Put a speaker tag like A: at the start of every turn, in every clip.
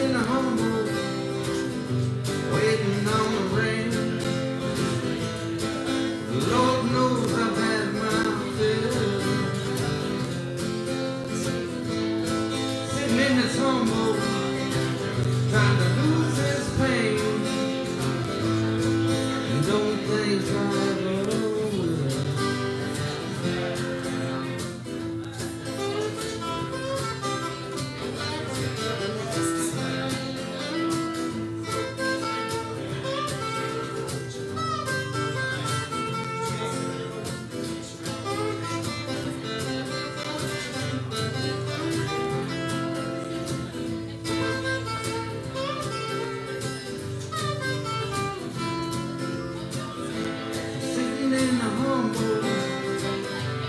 A: in a home.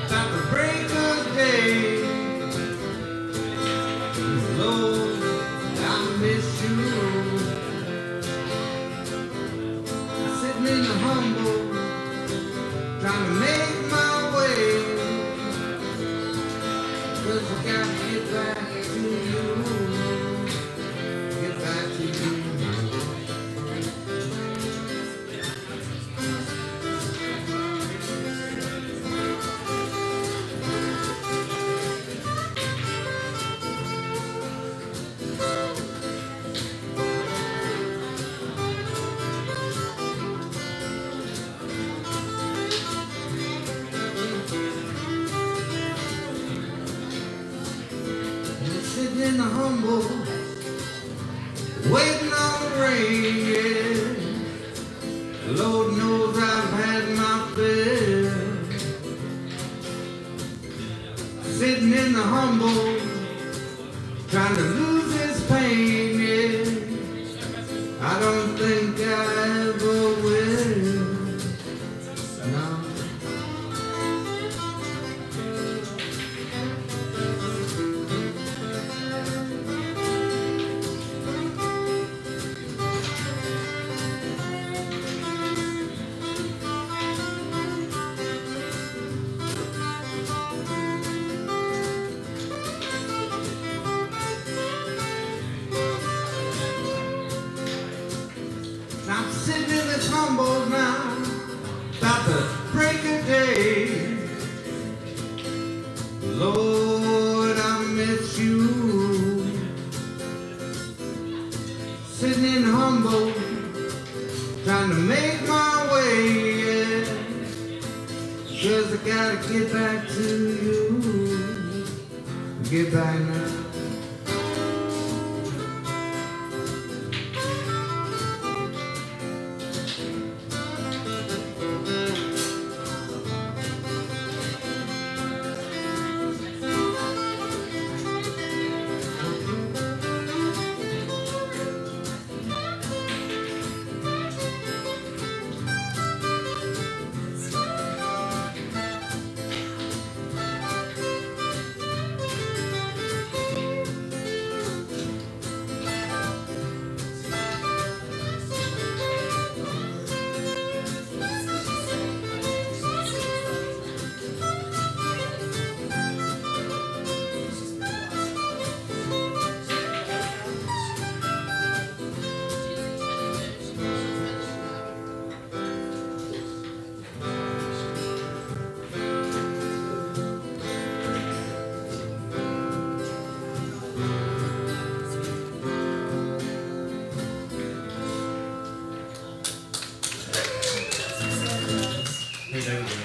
A: Trying to break the day. Lord, I miss you. Sittin' in the humble, tryin' to make my way. Cause I gotta And humble, waiting on the rain. Yeah. Lord knows I've had my fill. Sitting in the humble, trying to lose sitting in the humble now, about to break a day. Lord, I miss you. Sitting in humble, trying to make my way. Yeah. Cause I gotta get back to you. Get back now.
B: Hey, David.